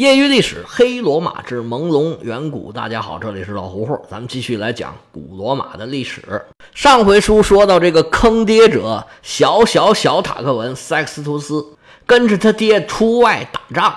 业余历史：黑罗马之朦胧远古。大家好，这里是老胡胡，咱们继续来讲古罗马的历史。上回书说到这个坑爹者小小小塔克文塞克斯图斯，跟着他爹出外打仗，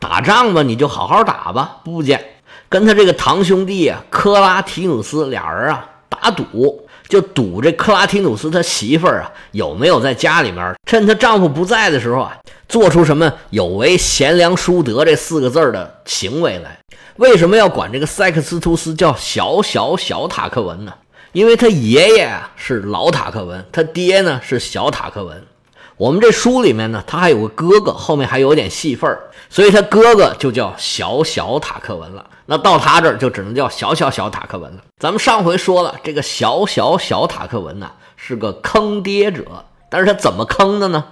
打仗吧你就好好打吧，不见跟他这个堂兄弟啊克拉提努斯俩人啊打赌，就赌这克拉提努斯他媳妇儿啊有没有在家里面趁他丈夫不在的时候啊。做出什么有违贤良淑德这四个字的行为来？为什么要管这个塞克斯图斯叫小小小塔克文呢？因为他爷爷啊是老塔克文，他爹呢是小塔克文。我们这书里面呢，他还有个哥哥，后面还有点戏份所以他哥哥就叫小小塔克文了。那到他这儿就只能叫小小小塔克文了。咱们上回说了，这个小小小塔克文呢是个坑爹者，但是他怎么坑的呢？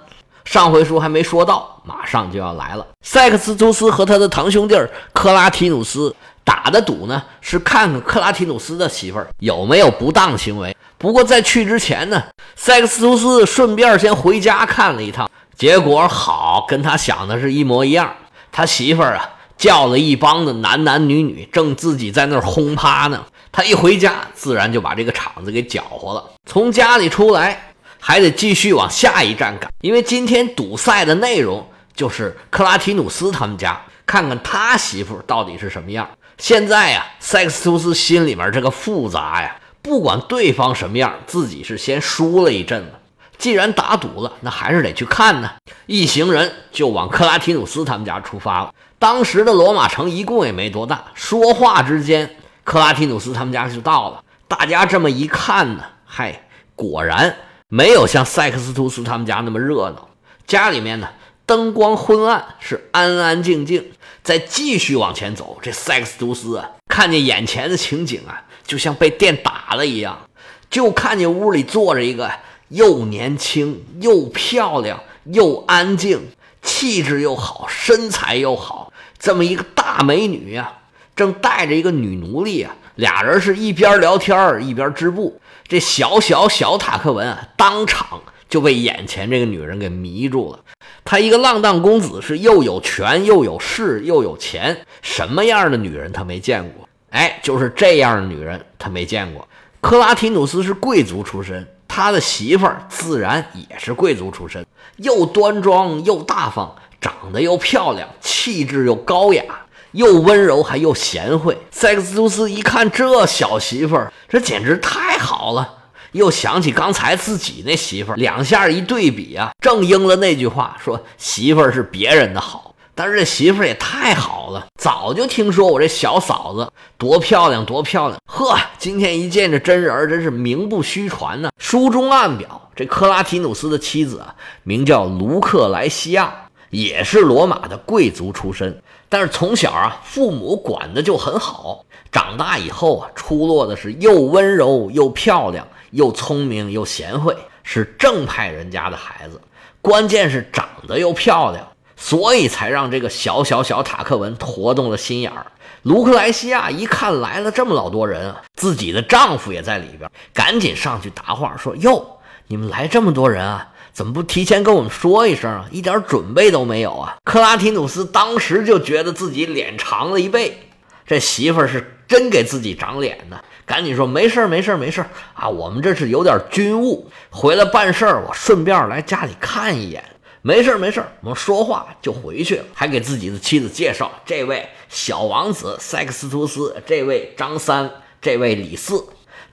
上回书还没说到，马上就要来了。塞克斯图斯和他的堂兄弟克拉提努斯打的赌呢，是看看克拉提努斯的媳妇儿有没有不当行为。不过在去之前呢，塞克斯图斯顺便先回家看了一趟，结果好跟他想的是一模一样。他媳妇儿啊叫了一帮子男男女女，正自己在那儿轰趴呢。他一回家，自然就把这个场子给搅和了。从家里出来。还得继续往下一站赶，因为今天赌赛的内容就是克拉提努斯他们家，看看他媳妇到底是什么样。现在呀，塞克斯图斯心里面这个复杂呀，不管对方什么样，自己是先输了一阵子。既然打赌了，那还是得去看呢。一行人就往克拉提努斯他们家出发了。当时的罗马城一共也没多大，说话之间，克拉提努斯他们家就到了。大家这么一看呢，嗨，果然。没有像塞克斯图斯他们家那么热闹，家里面呢灯光昏暗，是安安静静。再继续往前走，这塞克斯图斯啊，看见眼前的情景啊，就像被电打了一样，就看见屋里坐着一个又年轻又漂亮又安静、气质又好、身材又好这么一个大美女呀，正带着一个女奴隶啊，俩人是一边聊天一边织布。这小小小塔克文啊，当场就被眼前这个女人给迷住了。他一个浪荡公子，是又有权又有势又有钱，什么样的女人他没见过？哎，就是这样的女人他没见过。克拉提努斯是贵族出身，他的媳妇儿自然也是贵族出身，又端庄又大方，长得又漂亮，气质又高雅。又温柔还又贤惠，塞克斯图斯一看这小媳妇儿，这简直太好了。又想起刚才自己那媳妇儿，两下一对比啊，正应了那句话，说媳妇儿是别人的好，但是这媳妇儿也太好了。早就听说我这小嫂子多漂亮多漂亮，呵，今天一见这真人，真是名不虚传呢。书中暗表，这克拉提努斯的妻子啊，名叫卢克莱西亚，也是罗马的贵族出身。但是从小啊，父母管的就很好。长大以后啊，出落的是又温柔又漂亮，又聪明又贤惠，是正派人家的孩子。关键是长得又漂亮，所以才让这个小小小塔克文活动了心眼儿。卢克莱西亚一看来了这么老多人啊，自己的丈夫也在里边，赶紧上去答话说：“哟，你们来这么多人啊！”怎么不提前跟我们说一声啊？一点准备都没有啊！克拉提努斯当时就觉得自己脸长了一倍，这媳妇儿是真给自己长脸呢。赶紧说没事儿，没事儿，没事儿啊！我们这是有点军务，回来办事儿，我顺便来家里看一眼。没事儿，没事儿，我们说话就回去了。还给自己的妻子介绍：这位小王子塞克斯图斯，这位张三，这位李四，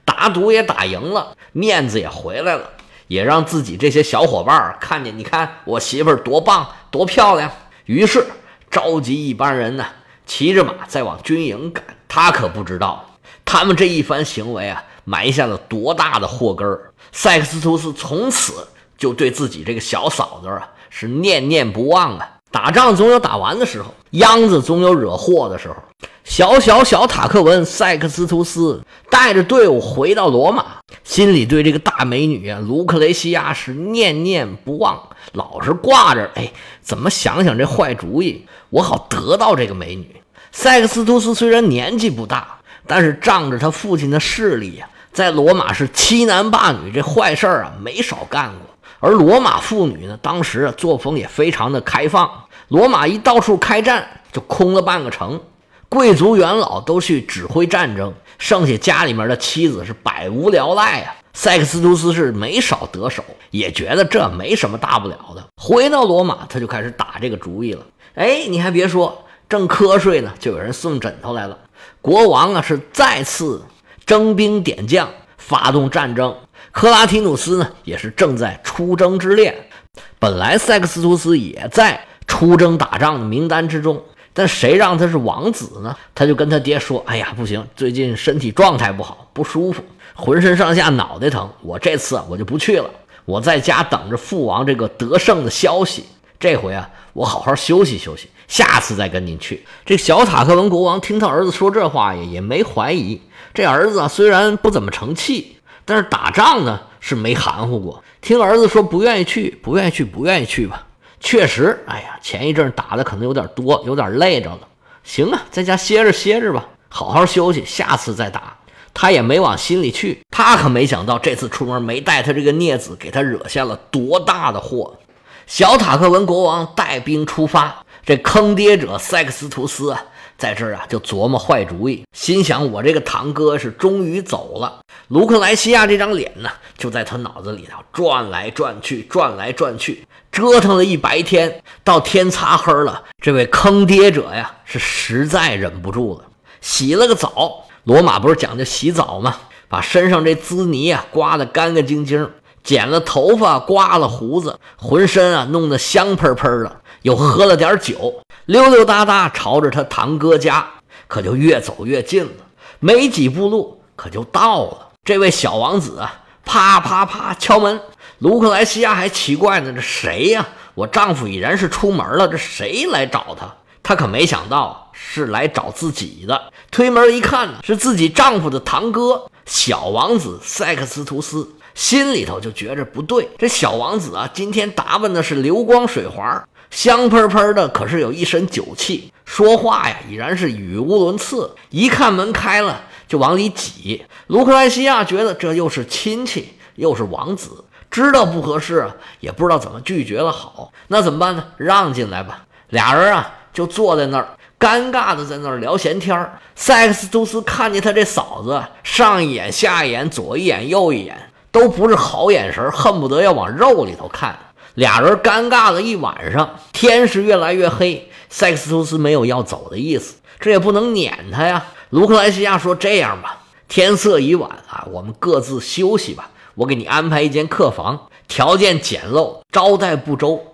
打赌也打赢了，面子也回来了。也让自己这些小伙伴看见，你看我媳妇儿多棒多漂亮。于是召集一帮人呢，骑着马再往军营赶。他可不知道，他们这一番行为啊，埋下了多大的祸根儿。塞克斯图斯从此就对自己这个小嫂子啊，是念念不忘啊。打仗总有打完的时候，秧子总有惹祸的时候。小小小塔克文塞克斯图斯带着队伍回到罗马，心里对这个大美女啊卢克雷西亚是念念不忘，老是挂着。哎，怎么想想这坏主意，我好得到这个美女。塞克斯图斯虽然年纪不大，但是仗着他父亲的势力呀，在罗马是欺男霸女这坏事儿啊没少干过。而罗马妇女呢，当时啊作风也非常的开放。罗马一到处开战，就空了半个城。贵族元老都去指挥战争，剩下家里面的妻子是百无聊赖啊。塞克斯图斯是没少得手，也觉得这没什么大不了的。回到罗马，他就开始打这个主意了。哎，你还别说，正瞌睡呢，就有人送枕头来了。国王啊，是再次征兵点将，发动战争。克拉提努斯呢，也是正在出征之列。本来塞克斯图斯也在出征打仗的名单之中。但谁让他是王子呢？他就跟他爹说：“哎呀，不行，最近身体状态不好，不舒服，浑身上下脑袋疼。我这次我就不去了，我在家等着父王这个得胜的消息。这回啊，我好好休息休息，下次再跟您去。”这小塔克文国王听他儿子说这话也，也没怀疑。这儿子啊，虽然不怎么成器，但是打仗呢是没含糊过。听儿子说不愿意去，不愿意去，不愿意去吧。确实，哎呀，前一阵打的可能有点多，有点累着了。行啊，在家歇着歇着吧，好好休息，下次再打。他也没往心里去，他可没想到这次出门没带他这个孽子，给他惹下了多大的祸。小塔克文国王带兵出发，这坑爹者塞克斯图斯啊。在这儿啊，就琢磨坏主意，心想我这个堂哥是终于走了。卢克莱西亚这张脸呢，就在他脑子里头转来转去，转来转去，折腾了一白天，到天擦黑了，这位坑爹者呀，是实在忍不住了，洗了个澡。罗马不是讲究洗澡吗？把身上这滋泥啊刮得干干净净，剪了头发，刮了胡子，浑身啊弄得香喷喷的。又喝了点酒，溜溜达达朝着他堂哥家，可就越走越近了。没几步路，可就到了。这位小王子啊，啪啪啪敲门。卢克莱西亚还奇怪呢，这谁呀？我丈夫已然是出门了，这谁来找他？他可没想到是来找自己的。推门一看呢，是自己丈夫的堂哥小王子塞克斯图斯，心里头就觉着不对。这小王子啊，今天打扮的是流光水滑。香喷喷的，可是有一身酒气，说话呀已然是语无伦次。一看门开了，就往里挤。卢克莱西亚觉得这又是亲戚，又是王子，知道不合适，也不知道怎么拒绝了好。那怎么办呢？让进来吧。俩人啊就坐在那儿，尴尬的在那儿聊闲天儿。塞克斯图斯看见他这嫂子，上一眼下一眼，左一眼右一眼，都不是好眼神，恨不得要往肉里头看。俩人尴尬了一晚上，天是越来越黑。塞克斯图斯没有要走的意思，这也不能撵他呀。卢克莱西亚说：“这样吧，天色已晚啊，我们各自休息吧。我给你安排一间客房，条件简陋，招待不周。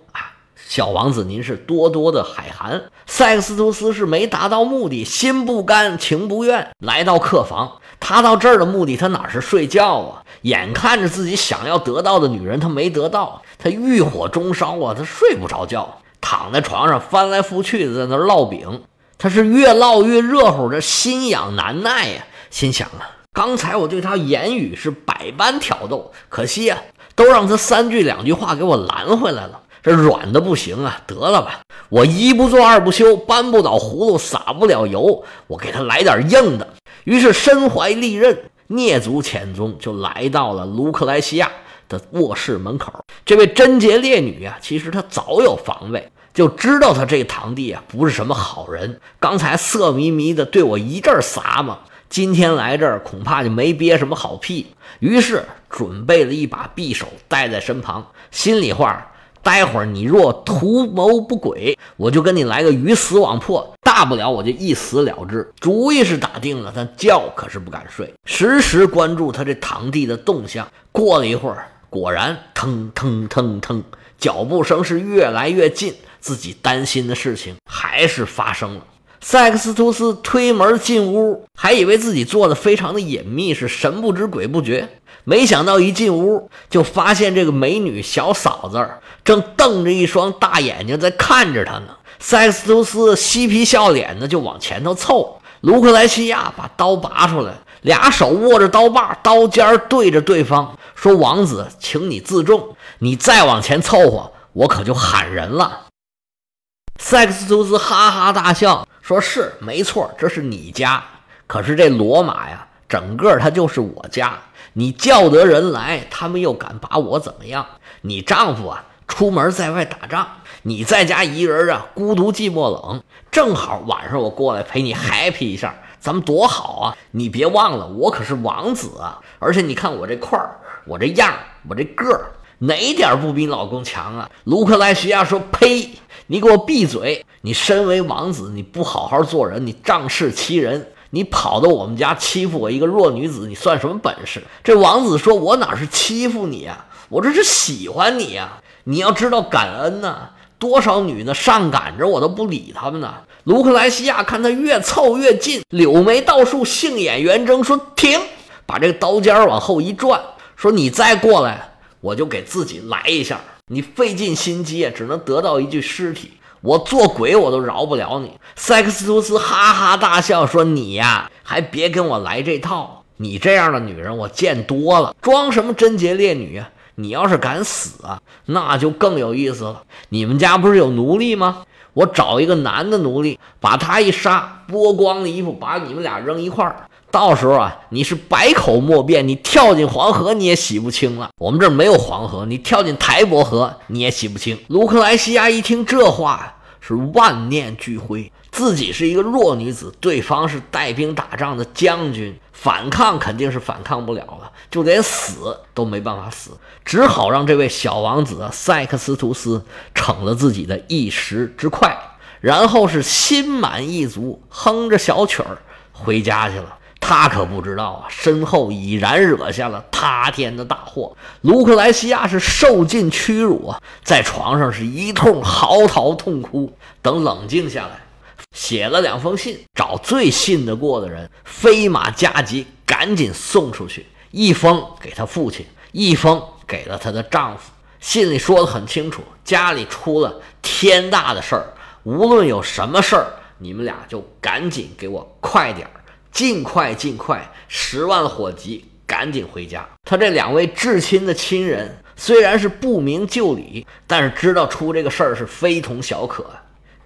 小王子，您是多多的海涵。”塞克斯图斯是没达到目的，心不甘情不愿，来到客房。他到这儿的目的，他哪是睡觉啊？眼看着自己想要得到的女人，他没得到，他欲火中烧啊，他睡不着觉，躺在床上翻来覆去的在那烙饼，他是越烙越热乎，这心痒难耐呀，心想啊，刚才我对他言语是百般挑逗，可惜呀，都让他三句两句话给我拦回来了，这软的不行啊，得了吧，我一不做二不休，搬不倒葫芦撒不了油，我给他来点硬的，于是身怀利刃。蹑足潜踪，就来到了卢克莱西亚的卧室门口。这位贞洁烈女啊，其实她早有防备，就知道她这堂弟啊不是什么好人。刚才色迷迷的对我一阵撒嘛，今天来这儿恐怕就没憋什么好屁。于是准备了一把匕首带在身旁，心里话。待会儿你若图谋不轨，我就跟你来个鱼死网破，大不了我就一死了之。主意是打定了，但觉可是不敢睡，时时关注他这堂弟的动向。过了一会儿，果然腾腾腾腾，脚步声是越来越近，自己担心的事情还是发生了。塞克斯图斯推门进屋，还以为自己做的非常的隐秘，是神不知鬼不觉。没想到一进屋就发现这个美女小嫂子正瞪着一双大眼睛在看着他呢。塞克斯图斯嬉皮笑脸的就往前头凑，卢克莱西亚把刀拔出来，俩手握着刀把，刀尖对着对方说：“王子，请你自重，你再往前凑合，我可就喊人了。”塞克斯图斯哈哈大笑，说是没错，这是你家，可是这罗马呀，整个它就是我家。你叫得人来，他们又敢把我怎么样？你丈夫啊，出门在外打仗，你在家一人啊，孤独寂寞冷，正好晚上我过来陪你 happy 一下，咱们多好啊！你别忘了，我可是王子啊！而且你看我这块儿，我这样，我这个儿，哪点不比老公强啊？卢克莱西亚说：“呸！你给我闭嘴！你身为王子，你不好好做人，你仗势欺人。”你跑到我们家欺负我一个弱女子，你算什么本事？这王子说：“我哪是欺负你呀，我这是喜欢你呀！你要知道感恩呐，多少女呢上赶着我都不理他们呢。”卢克莱西亚看他越凑越近，柳眉倒竖，杏眼圆睁，说：“停！”把这个刀尖往后一转，说：“你再过来，我就给自己来一下。你费尽心机，只能得到一具尸体。”我做鬼我都饶不了你！塞克斯图斯哈哈大笑说：“你呀，还别跟我来这套！你这样的女人我见多了，装什么贞洁烈女啊？你要是敢死啊，那就更有意思了。你们家不是有奴隶吗？我找一个男的奴隶，把他一杀，剥光了衣服，把你们俩扔一块儿。”到时候啊，你是百口莫辩，你跳进黄河你也洗不清了。我们这儿没有黄河，你跳进台伯河你也洗不清。卢克莱西亚一听这话，是万念俱灰。自己是一个弱女子，对方是带兵打仗的将军，反抗肯定是反抗不了了，就连死都没办法死，只好让这位小王子塞克斯图斯逞了自己的一时之快，然后是心满意足，哼着小曲儿回家去了。他可不知道啊，身后已然惹下了塌天的大祸。卢克莱西亚是受尽屈辱啊，在床上是一通嚎啕痛哭。等冷静下来，写了两封信，找最信得过的人，飞马加急，赶紧送出去。一封给他父亲，一封给了她的丈夫。信里说的很清楚，家里出了天大的事儿，无论有什么事儿，你们俩就赶紧给我快点儿。尽快，尽快！十万火急，赶紧回家。他这两位至亲的亲人虽然是不明就里，但是知道出这个事儿是非同小可，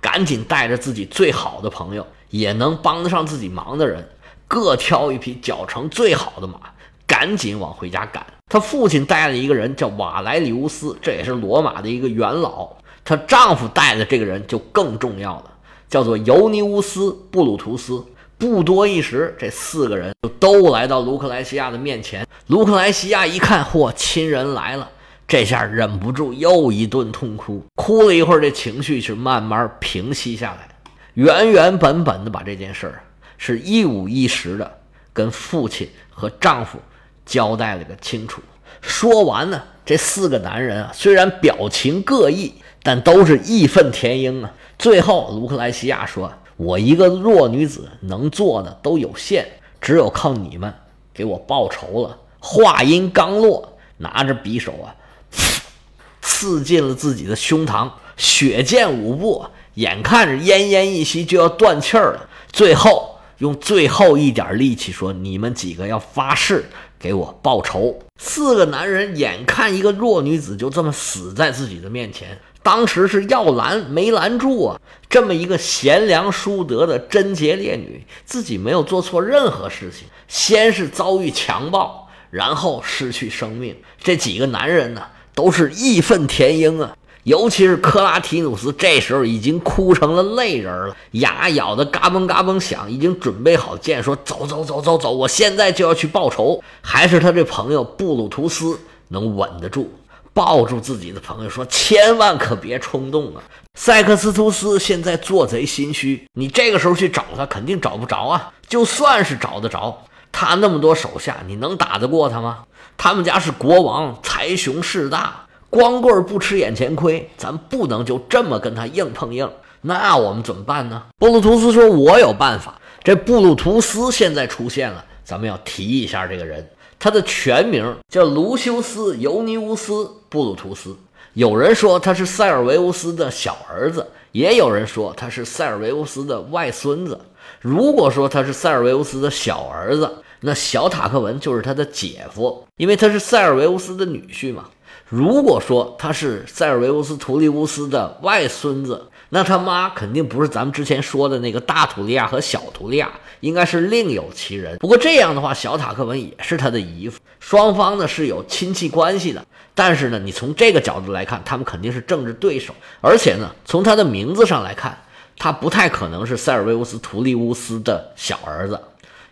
赶紧带着自己最好的朋友，也能帮得上自己忙的人，各挑一匹脚程最好的马，赶紧往回家赶。他父亲带了一个人叫瓦莱里乌斯，这也是罗马的一个元老。她丈夫带的这个人就更重要了，叫做尤尼乌斯·布鲁图斯。不多一时，这四个人就都来到卢克莱西亚的面前。卢克莱西亚一看，嚯，亲人来了，这下忍不住又一顿痛哭。哭了一会儿，这情绪是慢慢平息下来，原原本本的把这件事儿是一五一十的跟父亲和丈夫交代了个清楚。说完呢，这四个男人啊，虽然表情各异，但都是义愤填膺啊。最后，卢克莱西亚说。我一个弱女子能做的都有限，只有靠你们给我报仇了。话音刚落，拿着匕首啊，刺进了自己的胸膛，血溅五步，眼看着奄奄一息就要断气儿了。最后用最后一点力气说：“你们几个要发誓给我报仇。”四个男人眼看一个弱女子就这么死在自己的面前。当时是要拦没拦住啊！这么一个贤良淑德的贞洁烈女，自己没有做错任何事情，先是遭遇强暴，然后失去生命。这几个男人呢，都是义愤填膺啊！尤其是克拉提努斯，这时候已经哭成了泪人了，牙咬得嘎嘣嘎嘣响，已经准备好剑，说：“走走走走走，我现在就要去报仇。”还是他这朋友布鲁图斯能稳得住。抱住自己的朋友说：“千万可别冲动啊！塞克斯图斯现在做贼心虚，你这个时候去找他，肯定找不着啊。就算是找得着，他那么多手下，你能打得过他吗？他们家是国王，财雄势大，光棍不吃眼前亏，咱不能就这么跟他硬碰硬。那我们怎么办呢？”布鲁图斯说：“我有办法。”这布鲁图斯现在出现了，咱们要提一下这个人。他的全名叫卢修斯·尤尼乌斯·布鲁图斯。有人说他是塞尔维乌斯的小儿子，也有人说他是塞尔维乌斯的外孙子。如果说他是塞尔维乌斯的小儿子，那小塔克文就是他的姐夫，因为他是塞尔维乌斯的女婿嘛。如果说他是塞尔维乌斯·图利乌斯的外孙子，那他妈肯定不是咱们之前说的那个大图利亚和小图利亚，应该是另有其人。不过这样的话，小塔克文也是他的姨父，双方呢是有亲戚关系的。但是呢，你从这个角度来看，他们肯定是政治对手。而且呢，从他的名字上来看，他不太可能是塞尔维乌斯·图利乌斯的小儿子，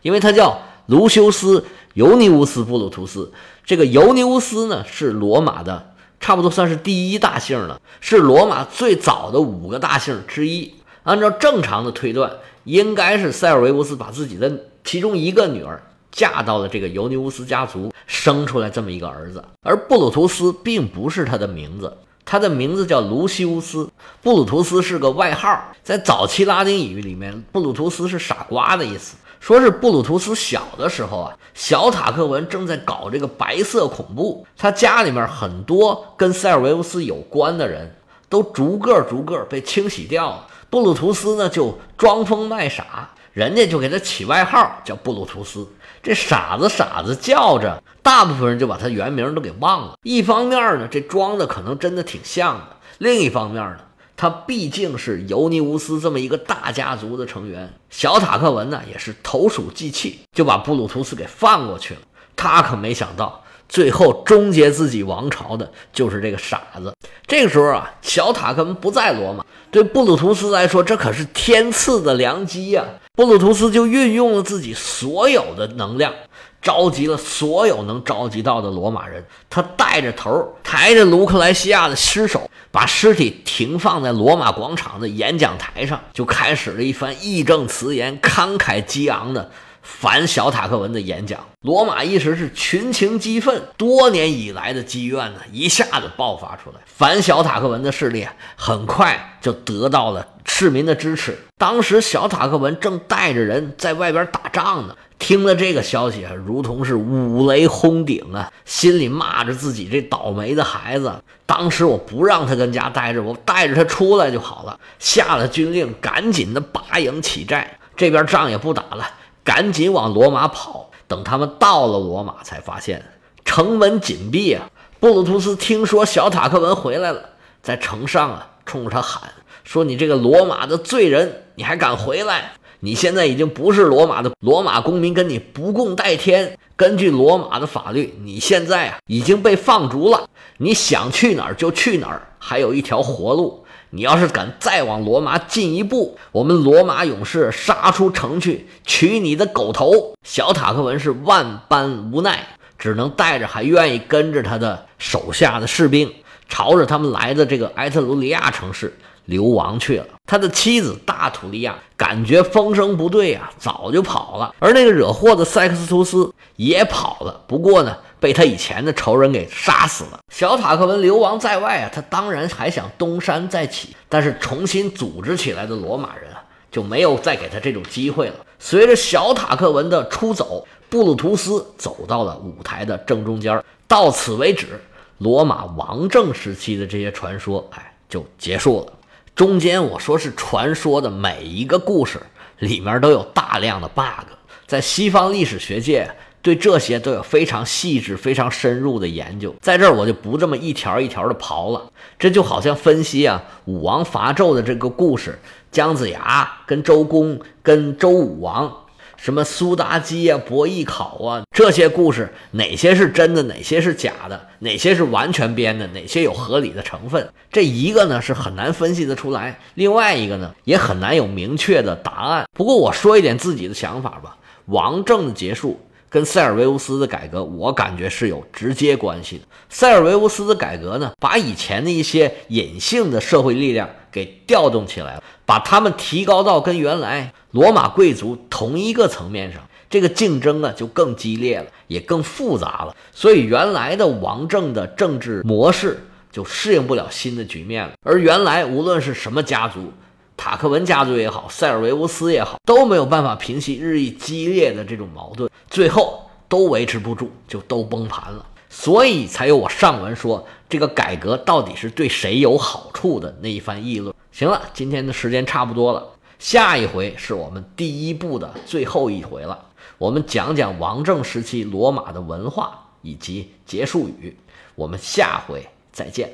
因为他叫卢修斯·尤尼乌斯·布鲁图斯。这个尤尼乌斯呢，是罗马的。差不多算是第一大姓了，是罗马最早的五个大姓之一。按照正常的推断，应该是塞尔维乌斯把自己的其中一个女儿嫁到了这个尤尼乌斯家族，生出来这么一个儿子。而布鲁图斯并不是他的名字，他的名字叫卢西乌斯。布鲁图斯是个外号，在早期拉丁语里面，布鲁图斯是傻瓜的意思。说是布鲁图斯小的时候啊，小塔克文正在搞这个白色恐怖，他家里面很多跟塞尔维乌斯有关的人都逐个逐个被清洗掉了。布鲁图斯呢就装疯卖傻，人家就给他起外号叫布鲁图斯。这傻子傻子叫着，大部分人就把他原名都给忘了。一方面呢，这装的可能真的挺像的；另一方面呢。他毕竟是尤尼乌斯这么一个大家族的成员，小塔克文呢也是投鼠忌器，就把布鲁图斯给放过去了。他可没想到，最后终结自己王朝的就是这个傻子。这个时候啊，小塔克文不在罗马，对布鲁图斯来说，这可是天赐的良机呀！布鲁图斯就运用了自己所有的能量。召集了所有能召集到的罗马人，他带着头，抬着卢克莱西亚的尸首，把尸体停放在罗马广场的演讲台上，就开始了一番义正辞严、慷慨激昂的反小塔克文的演讲。罗马一时是群情激愤，多年以来的积怨呢，一下子爆发出来，反小塔克文的势力很快就得到了市民的支持。当时小塔克文正带着人在外边打仗呢。听了这个消息，如同是五雷轰顶啊，心里骂着自己这倒霉的孩子。当时我不让他跟家待着，我带着他出来就好了。下了军令，赶紧的拔营起寨。这边仗也不打了，赶紧往罗马跑。等他们到了罗马，才发现城门紧闭啊。布鲁图斯听说小塔克文回来了，在城上啊，冲着他喊说：“你这个罗马的罪人，你还敢回来？”你现在已经不是罗马的罗马公民，跟你不共戴天。根据罗马的法律，你现在啊已经被放逐了，你想去哪儿就去哪儿，还有一条活路。你要是敢再往罗马进一步，我们罗马勇士杀出城去取你的狗头。小塔克文是万般无奈，只能带着还愿意跟着他的手下的士兵，朝着他们来的这个埃特鲁里亚城市。流亡去了，他的妻子大土利亚感觉风声不对呀，早就跑了。而那个惹祸的塞克斯图斯也跑了，不过呢，被他以前的仇人给杀死了。小塔克文流亡在外啊，他当然还想东山再起，但是重新组织起来的罗马人啊，就没有再给他这种机会了。随着小塔克文的出走，布鲁图斯走到了舞台的正中间。到此为止，罗马王政时期的这些传说，哎，就结束了。中间我说是传说的每一个故事里面都有大量的 bug，在西方历史学界对这些都有非常细致、非常深入的研究，在这儿我就不这么一条一条的刨了。这就好像分析啊武王伐纣的这个故事，姜子牙跟周公跟周武王。什么苏妲己呀、伯邑考啊，这些故事哪些是真的，哪些是假的，哪些是完全编的，哪些有合理的成分？这一个呢是很难分析得出来，另外一个呢也很难有明确的答案。不过我说一点自己的想法吧，王政的结束跟塞尔维乌斯的改革，我感觉是有直接关系的。塞尔维乌斯的改革呢，把以前的一些隐性的社会力量给调动起来了，把他们提高到跟原来。罗马贵族同一个层面上，这个竞争啊就更激烈了，也更复杂了。所以原来的王政的政治模式就适应不了新的局面了。而原来无论是什么家族，塔克文家族也好，塞尔维乌斯也好，都没有办法平息日益激烈的这种矛盾，最后都维持不住，就都崩盘了。所以才有我上文说这个改革到底是对谁有好处的那一番议论。行了，今天的时间差不多了。下一回是我们第一部的最后一回了，我们讲讲王政时期罗马的文化以及结束语。我们下回再见。